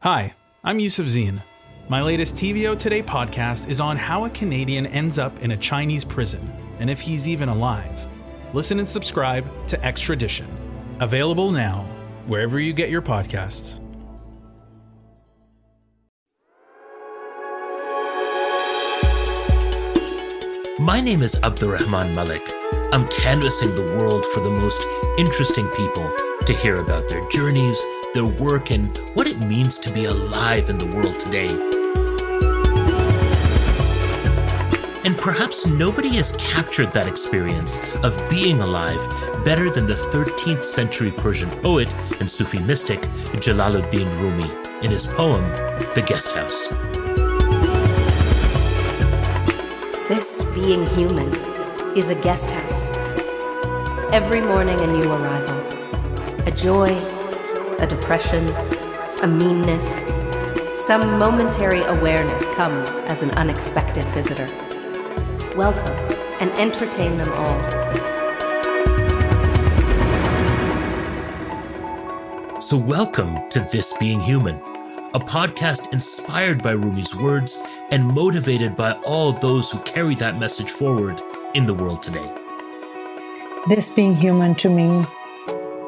Hi, I'm Yusuf Zine. My latest TVO Today podcast is on how a Canadian ends up in a Chinese prison and if he's even alive. Listen and subscribe to Extradition. Available now, wherever you get your podcasts. My name is Abdurrahman Malik. I'm canvassing the world for the most interesting people to hear about their journeys, their work, and what it means to be alive in the world today. And perhaps nobody has captured that experience of being alive better than the 13th century Persian poet and Sufi mystic Jalaluddin Rumi in his poem, The Guest House. This being human is a guest house. Every morning, a new arrival. A joy, a depression, a meanness. Some momentary awareness comes as an unexpected visitor. Welcome and entertain them all. So, welcome to This Being Human, a podcast inspired by Rumi's words and motivated by all those who carry that message forward in the world today. This being human to me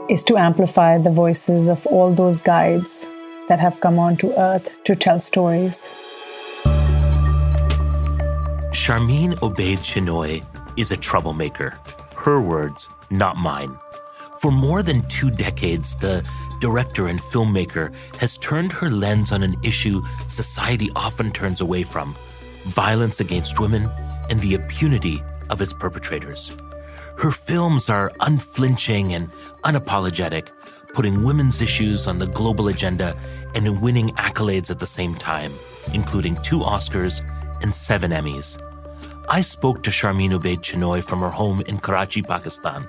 is to amplify the voices of all those guides that have come onto earth to tell stories. Sharmeen Obaid Chinoy is a troublemaker. Her words, not mine. For more than two decades, the director and filmmaker has turned her lens on an issue society often turns away from violence against women and the impunity of its perpetrators. Her films are unflinching and unapologetic, putting women's issues on the global agenda and winning accolades at the same time, including two Oscars and seven Emmys. I spoke to Sharmeen Obaid Chinoy from her home in Karachi, Pakistan,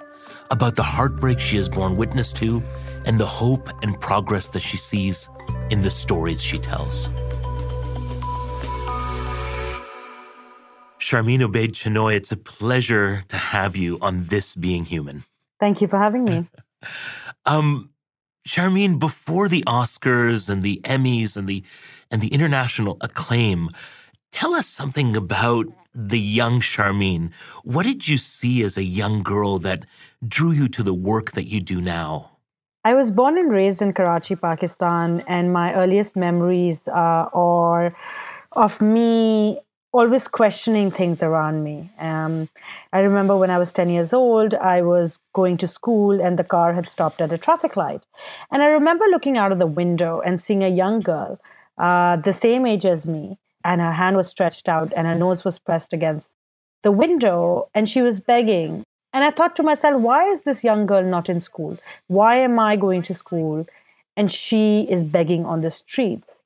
about the heartbreak she has borne witness to and the hope and progress that she sees in the stories she tells. Sharmeen Obaid Chinoy, it's a pleasure to have you on This Being Human. Thank you for having me. um, Sharmeen, before the Oscars and the Emmys and the and the international acclaim, tell us something about the young Sharmeen. What did you see as a young girl that drew you to the work that you do now? I was born and raised in Karachi, Pakistan, and my earliest memories uh, are of me always questioning things around me. Um, I remember when I was 10 years old, I was going to school and the car had stopped at a traffic light. And I remember looking out of the window and seeing a young girl, uh, the same age as me, and her hand was stretched out and her nose was pressed against the window and she was begging. And I thought to myself, why is this young girl not in school? Why am I going to school and she is begging on the streets?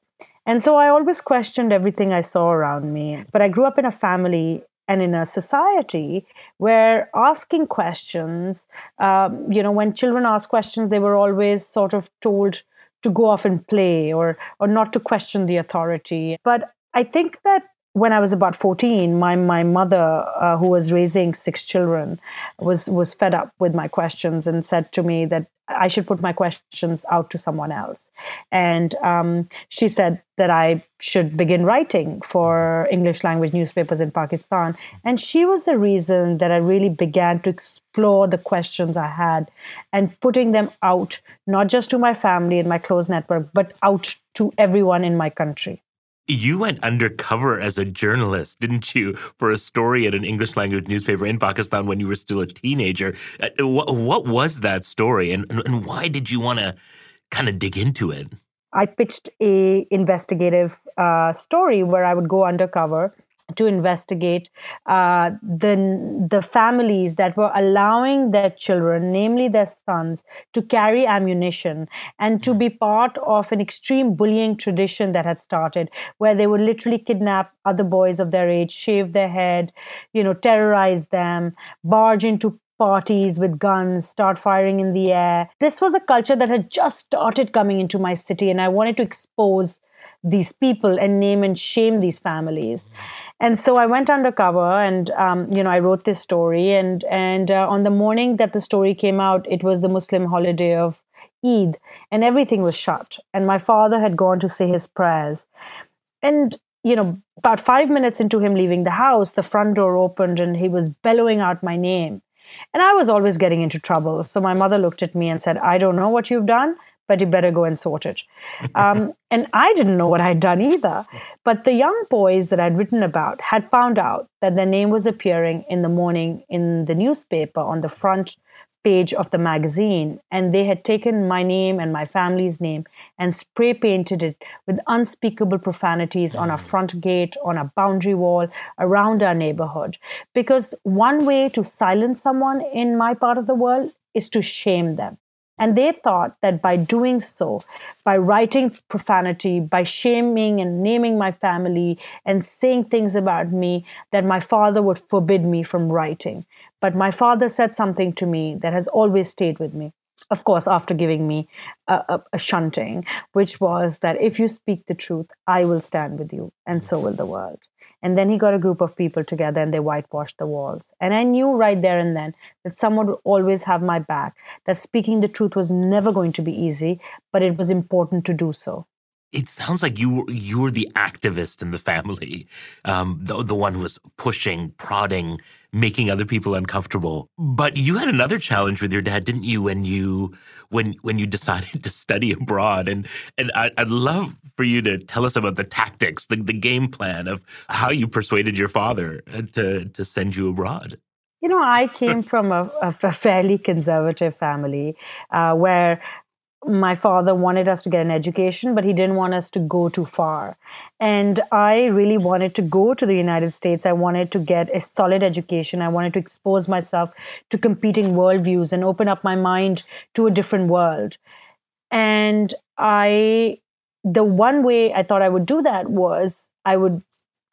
And so I always questioned everything I saw around me. But I grew up in a family and in a society where asking questions, um, you know, when children ask questions, they were always sort of told to go off and play or or not to question the authority. But I think that when I was about 14, my, my mother, uh, who was raising six children, was, was fed up with my questions and said to me that I should put my questions out to someone else. And um, she said that I should begin writing for English language newspapers in Pakistan. And she was the reason that I really began to explore the questions I had and putting them out, not just to my family and my close network, but out to everyone in my country. You went undercover as a journalist, didn't you, for a story at an English language newspaper in Pakistan when you were still a teenager? Uh, what, what was that story, and, and why did you want to kind of dig into it? I pitched a investigative uh, story where I would go undercover to investigate uh, the the families that were allowing their children, namely their sons, to carry ammunition and to be part of an extreme bullying tradition that had started, where they would literally kidnap other boys of their age, shave their head, you know, terrorize them, barge into parties with guns, start firing in the air. This was a culture that had just started coming into my city, and I wanted to expose these people and name and shame these families. And so I went undercover, and um, you know, I wrote this story. And and uh, on the morning that the story came out, it was the Muslim holiday of Eid, and everything was shut. And my father had gone to say his prayers. And, you know, about five minutes into him leaving the house, the front door opened and he was bellowing out my name. And I was always getting into trouble. So my mother looked at me and said, I don't know what you've done, but you better go and sort it. Um, and I didn't know what I'd done either. But the young boys that I'd written about had found out that their name was appearing in the morning in the newspaper on the front page of the magazine. And they had taken my name and my family's name and spray painted it with unspeakable profanities on our mm. front gate, on a boundary wall, around our neighborhood. Because one way to silence someone in my part of the world is to shame them. And they thought that by doing so, by writing profanity, by shaming and naming my family and saying things about me, that my father would forbid me from writing. But my father said something to me that has always stayed with me. Of course, after giving me a, a, a shunting, which was that if you speak the truth, I will stand with you, and so will the world. And then he got a group of people together and they whitewashed the walls. And I knew right there and then that someone would always have my back, that speaking the truth was never going to be easy, but it was important to do so. It sounds like you you were the activist in the family, um, the, the one who was pushing, prodding, making other people uncomfortable. But you had another challenge with your dad, didn't you? When you when when you decided to study abroad, and and I, would love for you to tell us about the tactics, the, the game plan of how you persuaded your father uh, to to send you abroad. You know, I came from a, a fairly conservative family uh, where my father wanted us to get an education, but he didn't want us to go too far. And I really wanted to go to the United States. I wanted to get a solid education. I wanted to expose myself to competing worldviews and open up my mind to a different world. And I, the one way I thought I would do that was I would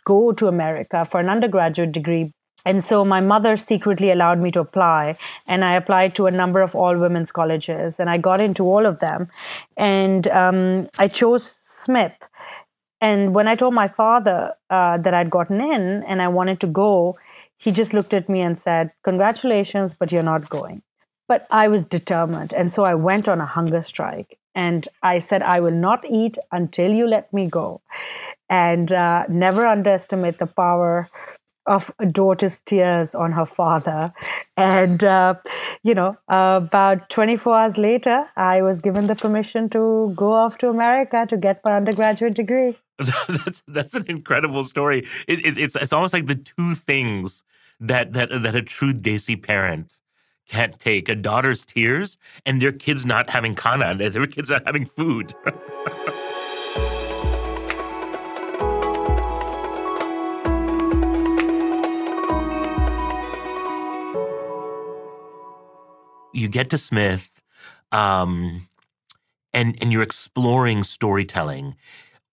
go to America for an undergraduate degree and so my mother secretly allowed me to apply, and I applied to a number of all women's colleges, and I got into all of them. And um, I chose Smith. And when I told my father uh, that I'd gotten in and I wanted to go, he just looked at me and said, Congratulations, but you're not going. But I was determined. And so I went on a hunger strike. And I said, I will not eat until you let me go. And uh, never underestimate the power of a daughter's tears on her father. And, uh, you know, uh, about 24 hours later, I was given the permission to go off to America to get my undergraduate degree. that's that's an incredible story. It, it, it's it's almost like the two things that that that a true Desi parent can't take: a daughter's tears and their kids not having kana, their kids not having food. you get to Smith, um, and and you're exploring storytelling.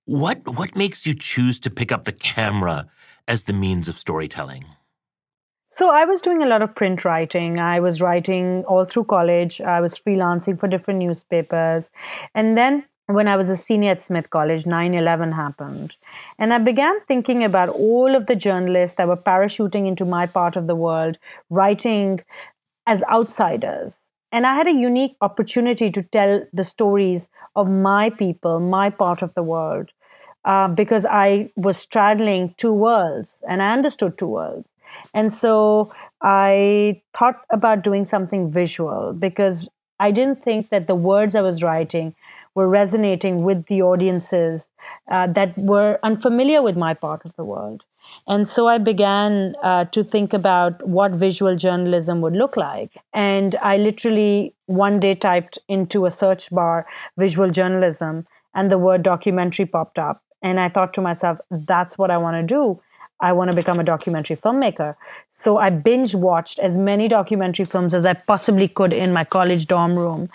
What what makes you choose to pick up the camera as the means of storytelling? So I was doing a lot of print writing. I was writing all through college. I was freelancing for different newspapers, and then when I was a senior at Smith College, 9 11 happened. And I began thinking about all of the journalists that were parachuting into my part of the world, writing as outsiders. And I had a unique opportunity to tell the stories of my people, my part of the world, uh, because I was straddling two worlds and I understood two worlds. And so I thought about doing something visual because I didn't think that the words I was writing were resonating with the audiences uh, that were unfamiliar with my part of the world. And so I began uh, to think about what visual journalism would look like. And I literally one day typed into a search bar visual journalism, and the word documentary popped up. And I thought to myself, that's what I want to do. I want to become a documentary filmmaker. So I binge watched as many documentary films as I possibly could in my college dorm room.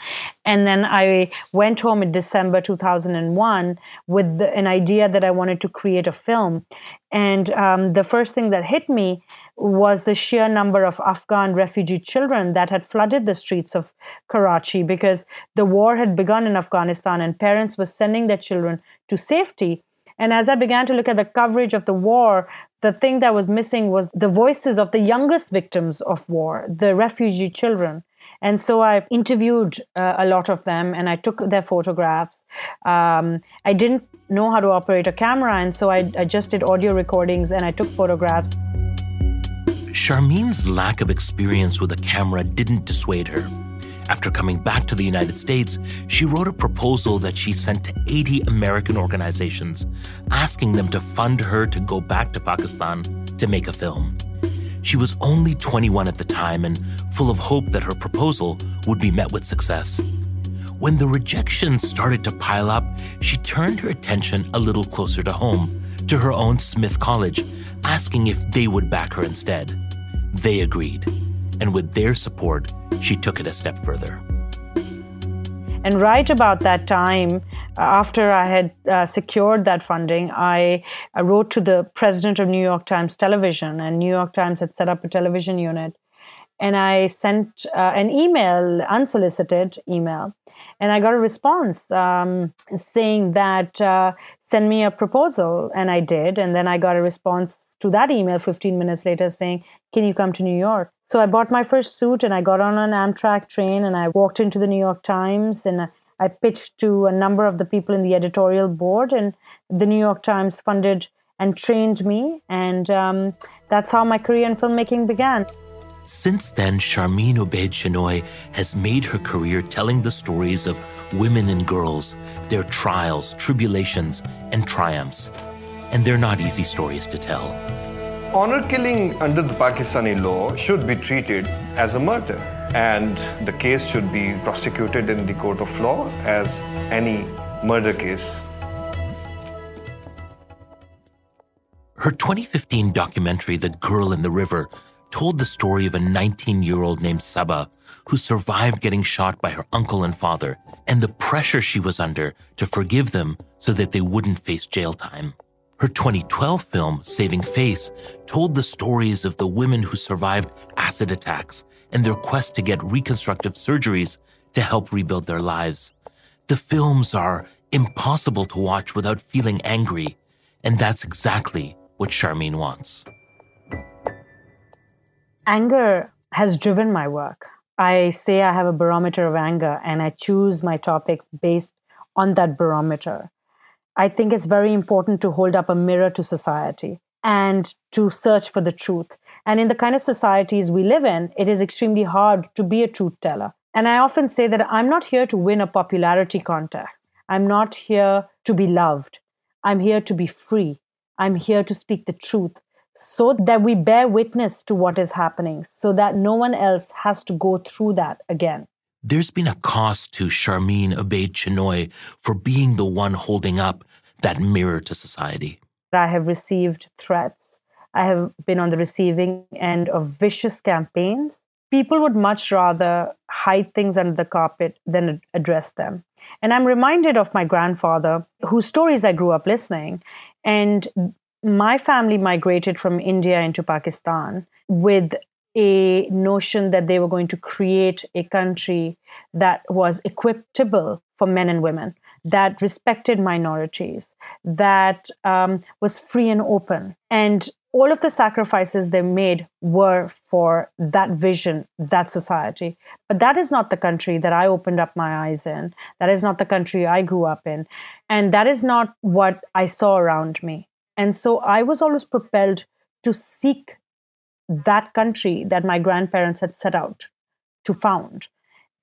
And then I went home in December 2001 with the, an idea that I wanted to create a film. And um, the first thing that hit me was the sheer number of Afghan refugee children that had flooded the streets of Karachi because the war had begun in Afghanistan and parents were sending their children to safety. And as I began to look at the coverage of the war, the thing that was missing was the voices of the youngest victims of war, the refugee children. And so I interviewed uh, a lot of them and I took their photographs. Um, I didn't know how to operate a camera, and so I, just did audio recordings and I took photographs. Sharmeen's lack of experience with a camera didn't dissuade her. After coming back to the United States, she wrote a proposal that she sent to 80 American organizations, asking them to fund her to go back to Pakistan to make a film. She was only 21 at the time and full of hope that her proposal would be met with success. When the rejections started to pile up, she turned her attention a little closer to home, to her own Smith College, asking if they would back her instead. They agreed, and with their support, she took it a step further. And right about that time, uh, after I had uh, secured that funding, I, I, wrote to the president of New York Times Television, and New York Times had set up a television unit. And I sent uh, an email, unsolicited email, and I got a response um, saying that uh, send me a proposal, and I did. And then I got a response to that email 15 minutes later saying, Can you come to New York? So I bought my first suit and I got on an Amtrak train and I walked into the New York Times and I pitched to a number of the people in the editorial board, and the New York Times funded and trained me. And um, that's how my career in filmmaking began. Since then, Sharmeen Obaid Chinoy has made her career telling the stories of women and girls, their trials, tribulations, and triumphs. And they're not easy stories to tell. Honor killing under the Pakistani law should be treated as a murder, and the case should be prosecuted in the court of law as any murder case. Her 2015 documentary, The Girl in the River, told the story of a 19 year old named Saba who survived getting shot by her uncle and father and the pressure she was under to forgive them so that they wouldn't face jail time. Her 2012 film, Saving Face, told the stories of the women who survived acid attacks and their quest to get reconstructive surgeries to help rebuild their lives. The films are impossible to watch without feeling angry, and that's exactly what Sharmeen wants. Anger has driven my work. I say I have a barometer of anger, and I choose my topics based on that barometer. I think it's very important to hold up a mirror to society and to search for the truth. And in the kind of societies we live in, it is extremely hard to be a truth teller. And I often say that I'm not here to win a popularity contest. I'm not here to be loved. I'm here to be free. I'm here to speak the truth so that we bear witness to what is happening, so that no one else has to go through that again. There's been a cost to Sharmeen Obaid Chinoy for being the one holding up that mirror to society. I have received threats. I have been on the receiving end of vicious campaigns. People would much rather hide things under the carpet than address them. And I'm reminded of my grandfather, whose stories I grew up listening. And my family migrated from India into Pakistan with a notion that they were going to create a country that was equitable for men and women, that respected minorities, that um, was free and open. And all of the sacrifices they made were for that vision, that society. But that is not the country that I opened up my eyes in. That is not the country I grew up in. And that is not what I saw around me. And so I was always propelled to seek that country that my grandparents had set out to found.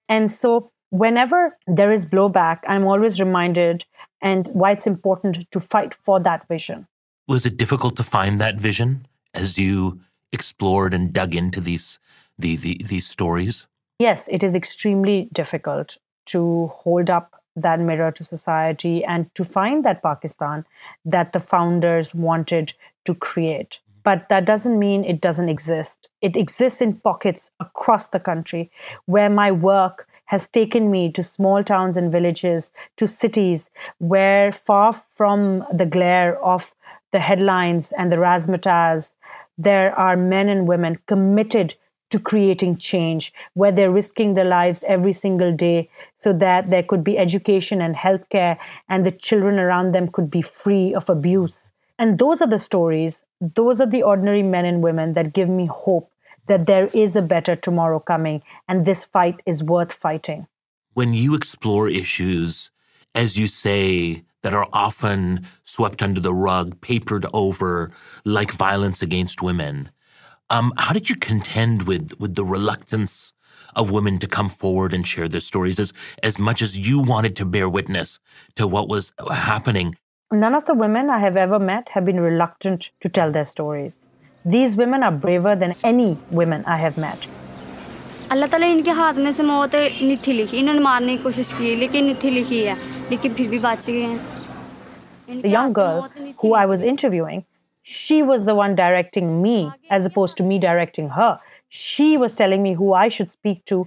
And so, whenever there is blowback, I'm always reminded and why it's important to fight for that vision. Was it difficult to find that vision as you explored and dug into these the, the, these stories? Yes, it is extremely difficult to hold up that mirror to society and to find that Pakistan that the founders wanted to create but that doesn't mean it doesn't exist. It exists in pockets across the country where my work has taken me to small towns and villages, to cities where, far from the glare of the headlines and the razzmatazz, there are men and women committed to creating change, where they're risking their lives every single day so that there could be education and healthcare and the children around them could be free of abuse. And those are the stories those are the ordinary men and women that give me hope that there is a better tomorrow coming and this fight is worth fighting. When you explore issues, as you say, that are often swept under the rug, papered over, like violence against women, um, how did you contend with, with the reluctance of women to come forward and share their stories as, as much as you wanted to bear witness to what was happening? None of the women I have ever met have been reluctant to tell their stories. These women are braver than any women I have met. अल्लाह ताला इनके हाथ में से मौत नहीं थी लिखी इन्होंने मारने की कोशिश की लेकिन नहीं थी लिखी है लेकिन फिर भी बच गए हैं The young girl who I was interviewing, she was the one directing me as opposed to me directing her. She was telling me who I should speak to,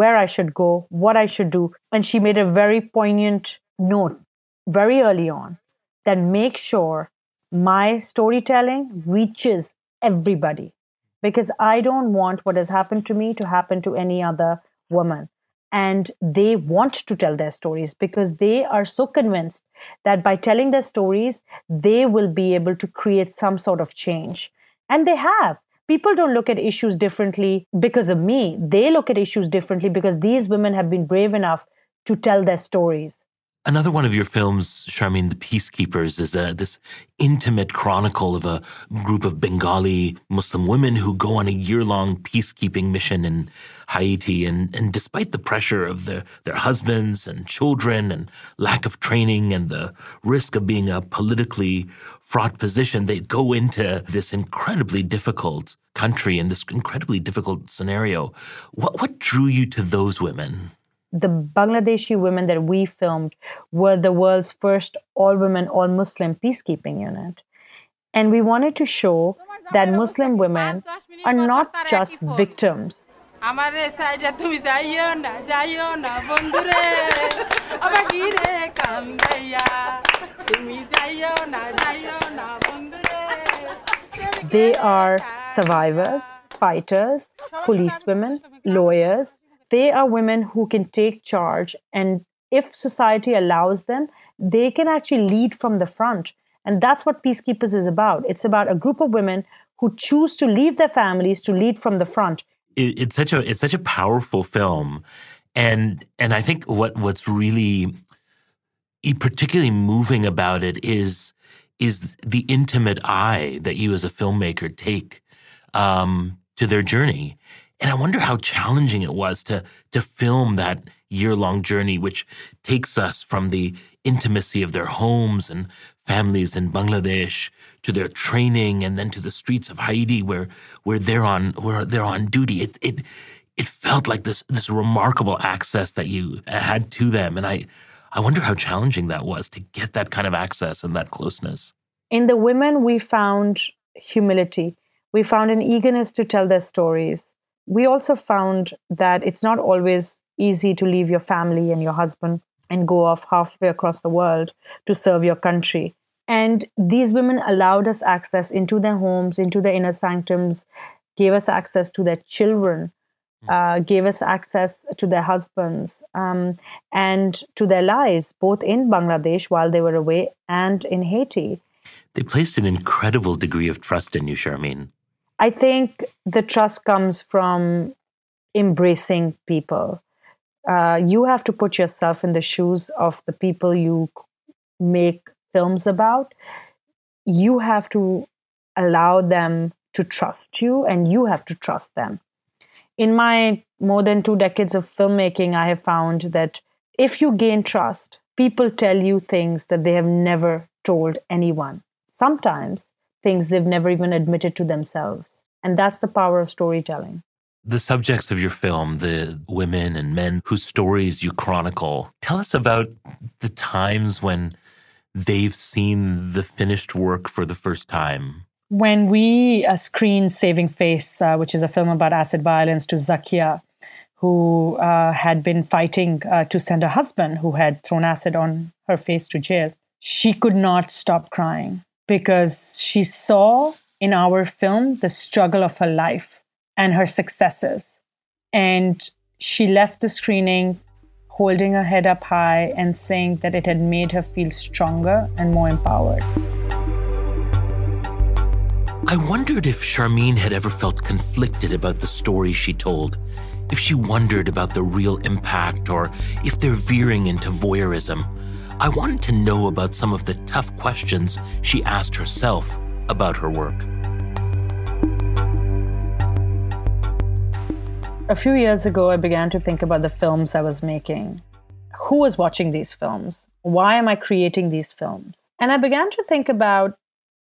where I should go, what I should do. And she made a very poignant note very early on that make sure my storytelling reaches everybody because I don't want what has happened to me to happen to any other woman. And they want to tell their stories because they are so convinced that by telling their stories, they will be able to create some sort of change. And they have. People don't look at issues differently because of me. They look at issues differently because these women have been brave enough to tell their stories. Another one of your films, Sharmeen, The Peacekeepers, is a, this intimate chronicle of a group of Bengali Muslim women who go on a year long peacekeeping mission in Haiti. And, and despite the pressure of their, their husbands and children and lack of training and the risk of being a politically fraught position, they go into this incredibly difficult country in this incredibly difficult scenario. What, what drew you to those women? The Bangladeshi women that we filmed were the world's first all women, all Muslim peacekeeping unit. And we wanted to show that Muslim women are not just victims. They are survivors, fighters, policewomen, lawyers, they are women who can take charge and if society allows them they can actually lead from the front. And that's what peacekeepers is about. It's about a group of women who choose to leave their families to lead from the front. It, it's such a it's such a powerful film. And and i think what what's really particularly moving about it is is the intimate eye that you as a filmmaker take um, to their journey and I wonder how challenging it was to to film that year-long journey, which takes us from the intimacy of their homes and families in Bangladesh to their training and then to the streets of Haiti where where they're on where they're on duty. It it it felt like this this remarkable access that you had to them. And I I wonder how challenging that was to get that kind of access and that closeness. In the women we found humility. We found an eagerness to tell their stories we also found that it's not always easy to leave your family and your husband and go off halfway across the world to serve your country. And these women allowed us access into their homes, into their inner sanctums, gave us access to their children, hmm. uh, gave us access to their husbands um, and to their lives, both in Bangladesh while they were away and in Haiti. They placed an incredible degree of trust in you, Sharmeen. I think the trust comes from embracing people. Uh, you have to put yourself in the shoes of the people you make films about. You have to allow them to trust you, and you have to trust them. In my more than two decades of filmmaking, I have found that if you gain trust, people tell you things that they have never told anyone. Sometimes things they've never even admitted to themselves. And that's the power of storytelling. The subjects of your film, the women and men whose stories you chronicle, tell us about the times when they've seen the finished work for the first time. When we uh, screened Saving Face, uh, which is a film about acid violence to Zakia, who uh, had been fighting uh, to send her husband, who had thrown acid on her face, to jail, she could not stop crying because she saw in our film the struggle of her life and her successes. And she left the screening holding her head up high and saying that it had made her feel stronger and more empowered. I wondered if Sharmeen had ever felt conflicted about the story she told, if she wondered about the real impact, or if they're veering into voyeurism. I wanted to know about some of the tough questions she asked herself about her work. A few years ago, I began to think about the films I was making. Who was watching these films? Why am I creating these films? And I began to think about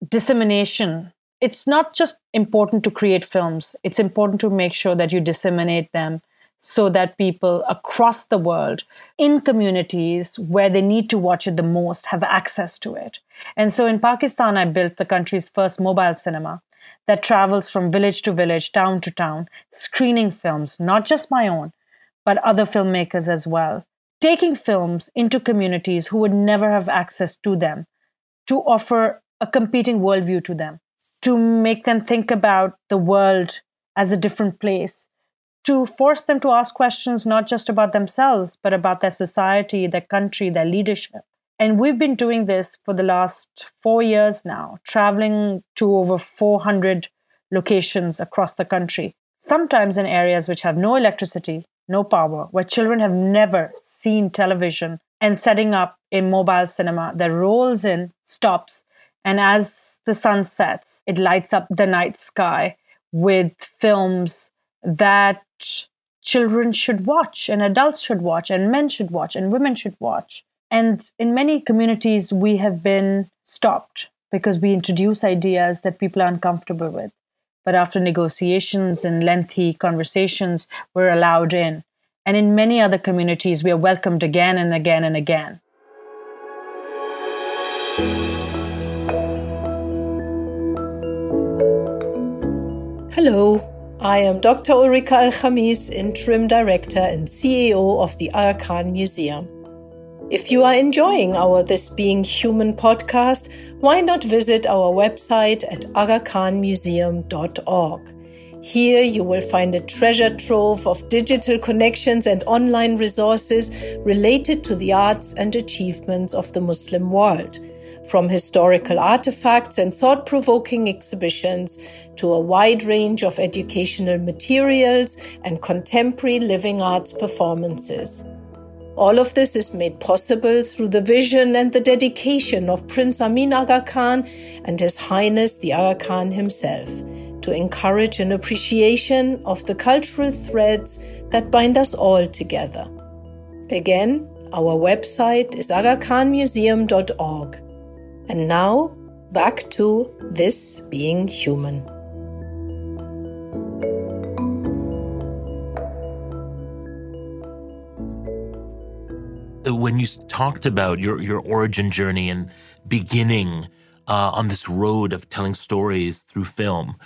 dissemination it's not just important to create films, it's important to make sure that you disseminate them so that people across the world in communities where they need to watch it the most have access to it. And so in Pakistan, I built the country's first mobile cinema that travels from village to village, town to town, screening films, not just my own, but other filmmakers as well, taking films into communities who would never have access to them to offer a competing worldview to them to make them think about the world as a different place, to force them to ask questions not just about themselves, but about their society, their country, their leadership. And we've been doing this for the last four years now, traveling to over 400 locations across the country, sometimes in areas which have no electricity, no power, where children have never seen television, and setting up a mobile cinema that rolls in, stops, and as the sun sets, it lights up the night sky with films that children should watch and adults should watch and men should watch and women should watch. And in many communities, we have been stopped because we introduce ideas that people are uncomfortable with. But after negotiations and lengthy conversations, we're allowed in. And in many other communities, we are welcomed again and again and again. Hello, I am Dr. Ulrike Al Khamis, Interim Director and CEO of the Aga Khan Museum. If you are enjoying our This Being Human podcast, why not visit our website at agakhanmuseum.org? Here you will find a treasure trove of digital connections and online resources related to the arts and achievements of the Muslim world from historical artifacts and thought provoking exhibitions to a wide range of educational materials and contemporary living arts performances. All of this is made possible through the vision and the dedication of Prince Amyn Aga Khan and His Highness the Aga Khan himself to encourage an appreciation of the cultural threads that bind us all together. Again, our website is agakhanmuseum.org. And now, back to this being human. When you talked about your, your origin journey and beginning uh, on this road of telling stories through film,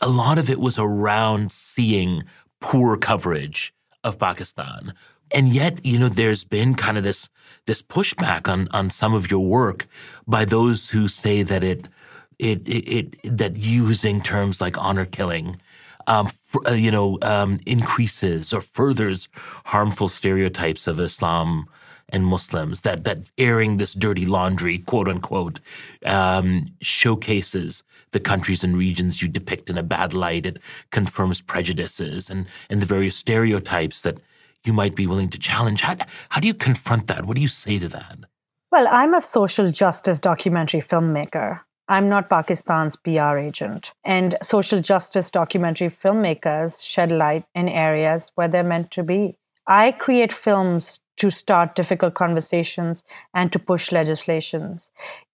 a lot of it was around seeing poor coverage of Pakistan, and yet, you know, there's been kind of this this pushback on on some of your work by those who say that it it it, it that using terms like honor killing, um, uh, you know, um, increases or furthers harmful stereotypes of Islam and Muslims. That that airing this dirty laundry, quote unquote, um, showcases the countries and regions you depict in a bad light. It confirms prejudices and and the various stereotypes that you might be willing to challenge. How, how do you confront that? What do you say to that? Well, I'm a social justice documentary filmmaker. I'm not Pakistan's PR agent. And social justice documentary filmmakers shed light in areas where they're meant to be. I create films to start difficult conversations and to push legislations.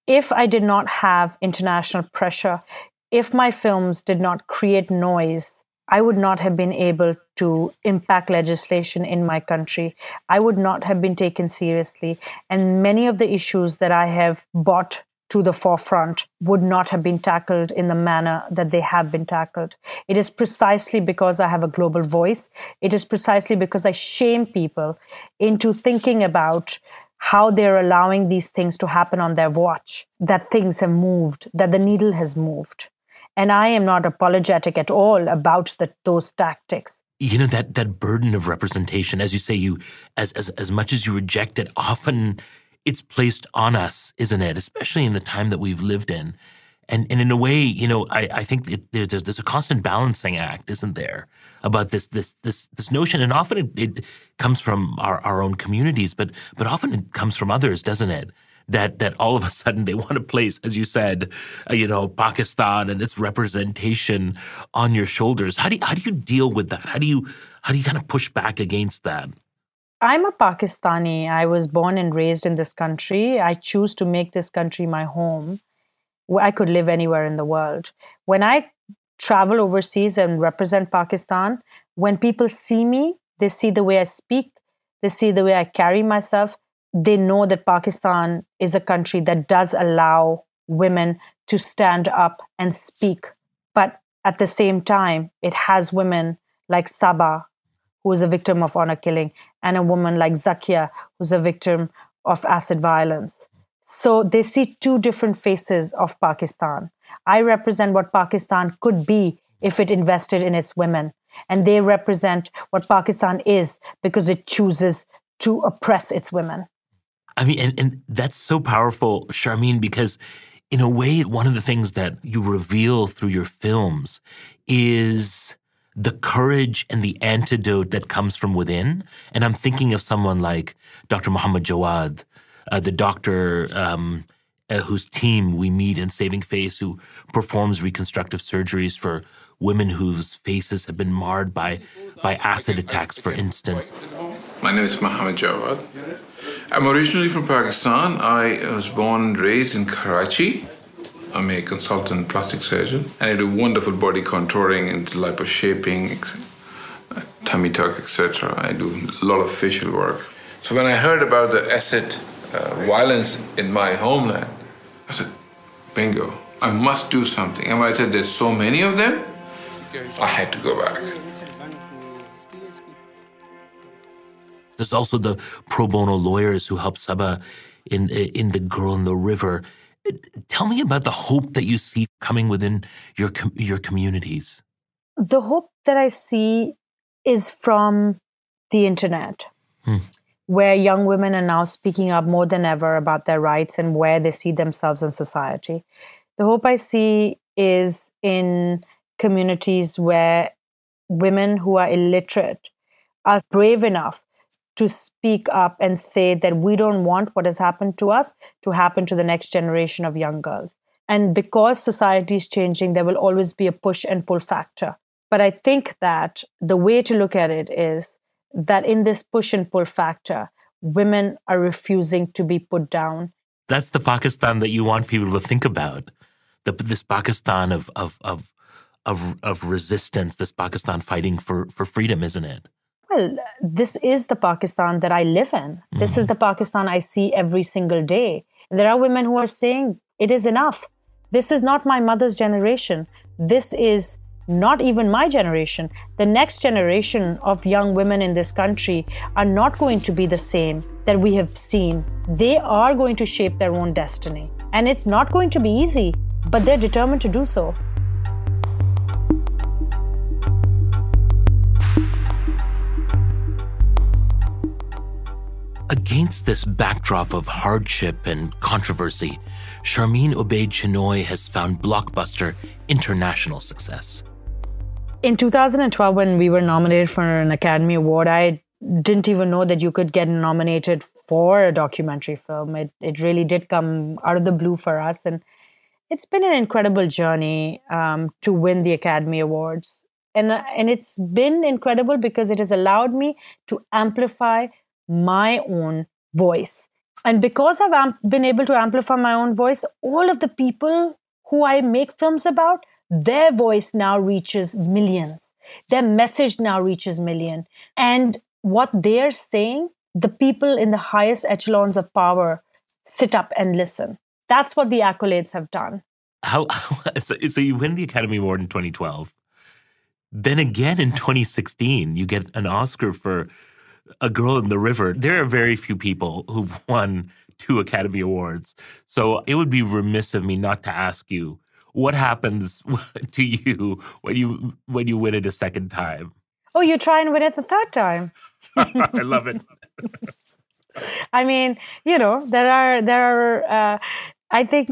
If I did not have international pressure, if my films did not create noise I would not have been able to impact legislation in my country. I would not have been taken seriously. And many of the issues that I have brought to the forefront would not have been tackled in the manner that they have been tackled. It is precisely because I have a global voice. It is precisely because I shame people into thinking about how they're allowing these things to happen on their watch, that things have moved, that the needle has moved and I am not apologetic at all about the, those tactics. You know that that burden of representation, as you say, you as as as much as you reject it, often it's placed on us, isn't it? Especially in the time that we've lived in. And, and in a way, you know, I, I think it, there's, there's a constant balancing act, isn't there, about this this this this notion, and often it, it comes from our, our own communities, but but often it comes from others, doesn't it? That that all of a sudden they want to place, as you said, uh, you know, Pakistan and its representation on your shoulders. How do you, how do you deal with that? How do you how do you kind of push back against that? I'm a Pakistani. I was born and raised in this country. I choose to make this country my home. I could live anywhere in the world. When I travel overseas and represent Pakistan, when people see me, they see the way I speak, they see the way I carry myself, they know that Pakistan is a country that does allow women to stand up and speak. But at the same time, it has women like Saba, who is a victim of honor killing, and a woman like Zakia, who's a victim of acid violence. So they see two different faces of Pakistan. I represent what Pakistan could be if it invested in its women. And they represent what Pakistan is because it chooses to oppress its women. I mean, and, and that's so powerful, Sharmeen, because in a way, one of the things that you reveal through your films is the courage and the antidote that comes from within. And I'm thinking of someone like Dr. Muhammad Jawad, uh, the doctor um, uh, whose team we meet in Saving Face, who performs reconstructive surgeries for women whose faces have been marred by by acid attacks, for instance. My name is Mohammed Jawad. I'm originally from Pakistan. I was born and raised in Karachi. I'm a consultant plastic surgeon, and I do wonderful body contouring and liposhaping, tummy tuck, etc. I do a lot of facial work. So when I heard about the acid uh, violence in my homeland. I said, bingo, I must do something. And when I said there's so many of them, I had to go back. There's also the pro bono lawyers who helped Saba in in the Girl in the River. Tell me about the hope that you see coming within your your communities. The hope that I see is from the internet. Hmm where young women are now speaking up more than ever about their rights and where they see themselves in society. The hope I see is in communities where women who are illiterate are brave enough to speak up and say that we don't want what has happened to us to happen to the next generation of young girls. And because society is changing, there will always be a push and pull factor. But I think that the way to look at it is that in this push and pull factor, women are refusing to be put down. That's the Pakistan that you want people to think about. The, this Pakistan of, of, of, of, of resistance, this Pakistan fighting for, for freedom, isn't it? Well, this is the Pakistan that I live in. This mm-hmm. is the Pakistan I see every single day. There are women who are saying, it is enough. This is not my mother's generation. This is not even my generation, the next generation of young women in this country are not going to be the same that we have seen. They are going to shape their own destiny. And it's not going to be easy, but they're determined to do so. Against this backdrop of hardship and controversy, Sharmeen Obaid Chinoy has found blockbuster international success. In 2012 when we were nominated for an academy award i didn't even know that you could get nominated for a documentary film. It, it really did come out of the blue for us and it's been an incredible journey um, to win the academy awards. And and it's been incredible because it has allowed me to amplify my own voice. And because i've amp- been able to amplify my own voice all of the people who i make films about their voice now reaches millions. Their message now reaches million. And what they're saying the people in the highest echelons of power sit up and listen. That's what the accolades have done. How, so, so you win the academy award in 2012 then again in 2016 you get an oscar for a girl in the river there are very few people who've won two academy awards so it would be remiss of me not to ask you what happens to you when you when you win it a second time? Oh, you try and win it the third time. I love it. I mean, you know, there are there are. Uh, I think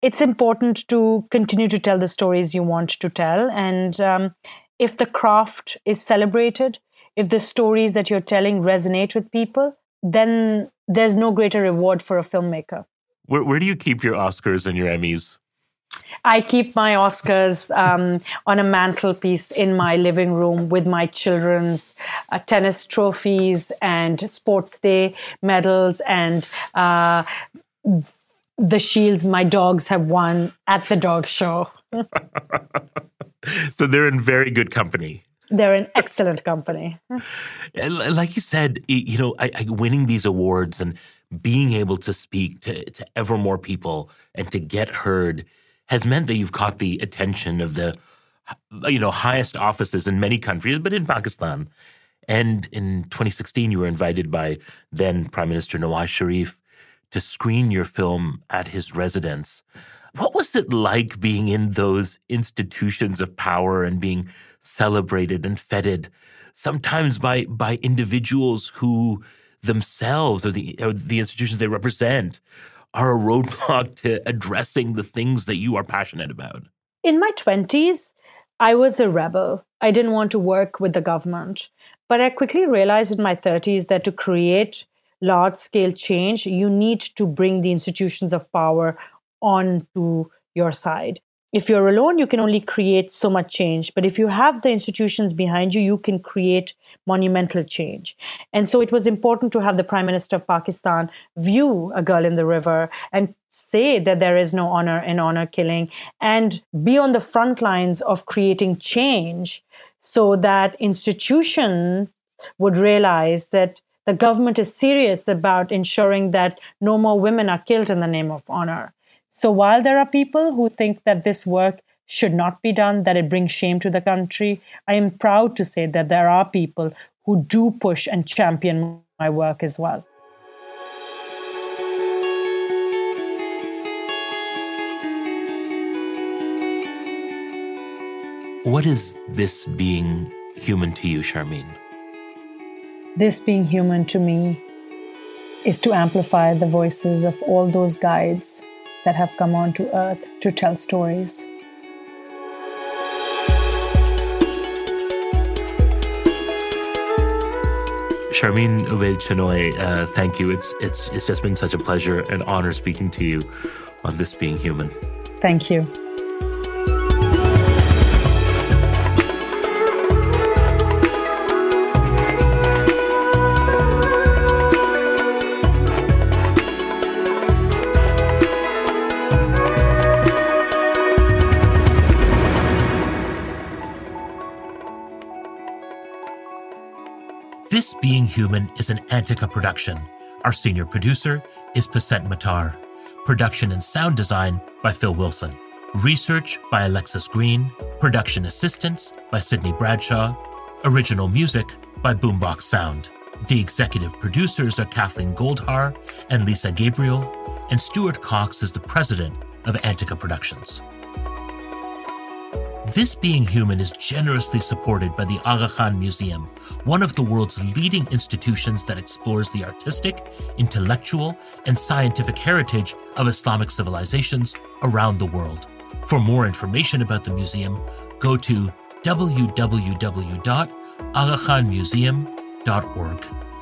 it's important to continue to tell the stories you want to tell. And um, if the craft is celebrated, if the stories that you're telling resonate with people, then there's no greater reward for a filmmaker. Where, where do you keep your Oscars and your Emmys? I keep my Oscars um, on a mantelpiece in my living room with my children's uh, tennis trophies and sports day medals and uh, the shields my dogs have won at the dog show. so they're in very good company. They're an excellent company. Uh, like you said, you know, I, I, winning these awards and being able to speak to, to ever more people and to get heard has meant that you've caught the attention of the you know highest offices in many countries, but in Pakistan. And in 2016, you were invited by then Prime Minister Nawaz Sharif to screen your film at his residence. What was it like being in those institutions of power and being celebrated and feted, sometimes by by individuals who themselves or the or the institutions they represent are a roadblock to addressing the things that you are passionate about? In my 20s, I was a rebel. I didn't want to work with the government. But I quickly realized in my 30s that to create large scale change, you need to bring the institutions of power onto your side if you're alone, you can only create so much change. But if you have the institutions behind you, you can create monumental change. And so it was important to have the Prime Minister of Pakistan view a girl in the river and say that there is no honor in honor killing and be on the front lines of creating change so that institution would realize that the government is serious about ensuring that no more women are killed in the name of honor so while there are people who think that this work should not be done, that it brings shame to the country, I am proud to say that there are people who do push and champion my work as well. What is this being human to you, Sharmeen? This being human to me is to amplify the voices of all those guides that have come onto earth to tell stories. Sharmeen Obaid Chinoy, uh, thank you. It's it's it's just been such a pleasure and honor speaking to you on this being human. Thank you. Being Human is an Antica production. Our senior producer is Pasent Matar. Production and sound design by Phil Wilson. Research by Alexis Green. Production assistance by Sydney Bradshaw. Original music by Boombox Sound. The executive producers are Kathleen Goldhar and Lisa Gabriel, and Stuart Cox is the president of Antica Productions. This Being Human is generously supported by the Aga Khan Museum, one of the world's leading institutions that explores the artistic, intellectual, and scientific heritage of Islamic civilizations around the world. For more information about the museum, go to www.agakhanmuseum.org.